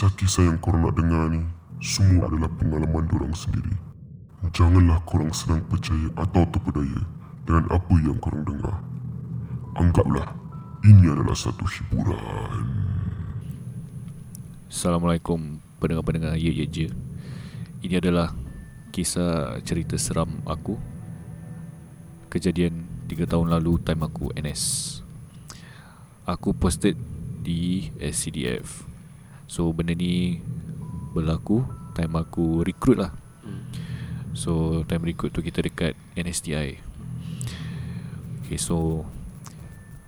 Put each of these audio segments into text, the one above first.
Kisah-kisah yang korang nak dengar ni Semua adalah pengalaman dorang sendiri. Janganlah korang senang percaya atau terpedaya Dengan apa yang korang dengar. Anggaplah Ini adalah satu hiburan. Assalamualaikum pendengar-pendengar Ye Ye Je Ini adalah kisah cerita seram aku. Kejadian 3 tahun lalu time aku NS Aku posted di SCDF So benda ni berlaku time aku recruit lah. So time recruit tu kita dekat NSTI Okay so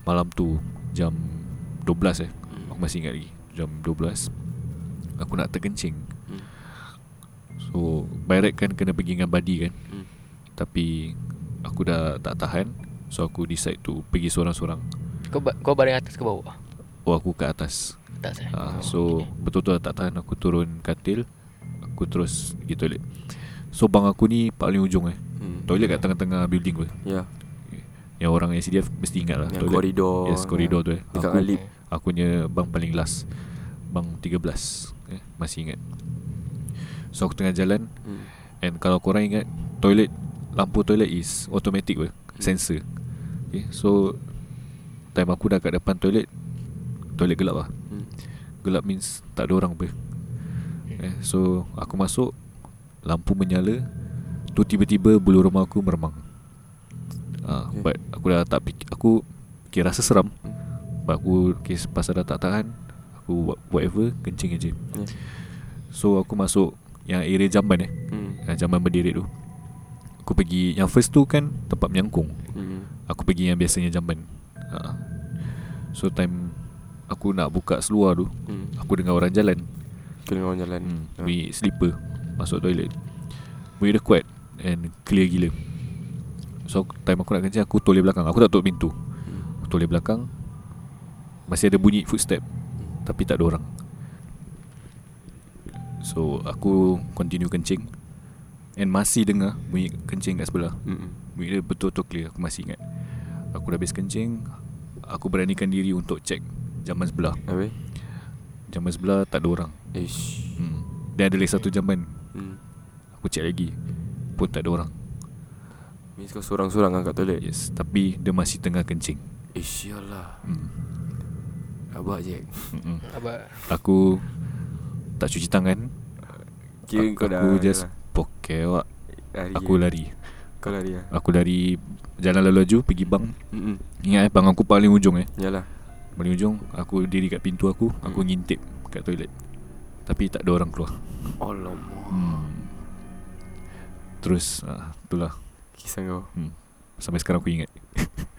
Malam tu jam 12 eh. Aku masih ingat lagi Jam 12 Aku nak terkencing. So by right kan kena pergi dengan buddy kan. Hmm. Tapi Aku dah tak tahan. So aku decide to pergi seorang-seorang. Kau ba- kau baring atas ke bawah? Oh aku ke atas Atas eh. uh, So okay. betul-betul tak tahan Aku turun katil Aku terus pergi toilet So bang aku ni paling ujung eh Hmm. Toilet kat tengah-tengah building pun Ya, Yang orang SCDF mesti ingat lah yang toilet. koridor. Yes koridor tu eh Dekat Aku, Alip. aku punya bang paling last Bang 13 eh, Masih ingat So aku tengah jalan Hmm. And kalau korang ingat Toilet Lampu toilet is Automatic pun Sensor Okay so Time aku dah kat depan toilet Toilet gelap lah Hmm. Gelap means Tak ada orang pun eh, So Aku masuk Lampu menyala Tu tiba-tiba Bulu rumah aku meremang uh, Okay. But aku dah tak fikir Aku Okay rasa seram Hmm. But aku okay, Pasal dah tak tahan Aku whatever Kencing je. So aku masuk Yang area jamban eh Hmm. Yang jamban berdiri tu Aku pergi Yang first tu kan Tempat menyangkung Hmm. Aku pergi yang biasanya jamban ha. So time Aku nak buka seluar tu. Hmm. Aku dengar orang jalan. Kena orang jalan. hmm. Ha. Bunyi slipper Masuk toilet. Bunyi dia kuat And clear gila. So time aku nak kencing Aku toleh belakang. Aku tak tutup pintu. Hmm. Aku toleh belakang. Masih ada bunyi footstep. Tapi tak ada orang. So aku continue kencing. And masih dengar Bunyi kencing kat sebelah. Hmm. Bunyi dia betul-betul clear. Aku masih ingat. Aku dah habis kencing. Aku beranikan diri untuk check Jamban sebelah Habis? Jamban sebelah tak ada orang Ish. hmm. Dan ada lagi satu jamban Hmm. Aku check lagi Pun tak ada orang Means kau sorang-sorang kan kat toilet? Yes Tapi dia masih tengah kencing Ish, yalah. hmm. Abak je. Mm-mm. Abang. Aku Tak cuci tangan Kira aku, kau dah... Aku just yalah. Pokai awak Lari Aku lari Kau lari lah. Aku dari Jalan lalu laju Pergi bang Hmm. Ingat eh bang aku paling ujung eh Yalah. Paling ujung Aku diri kat pintu aku Aku Hmm. ngintip Kat toilet Tapi tak ada orang keluar Alamak. hmm. Terus uh, Itulah Kisah kau. hmm. Sampai sekarang aku ingat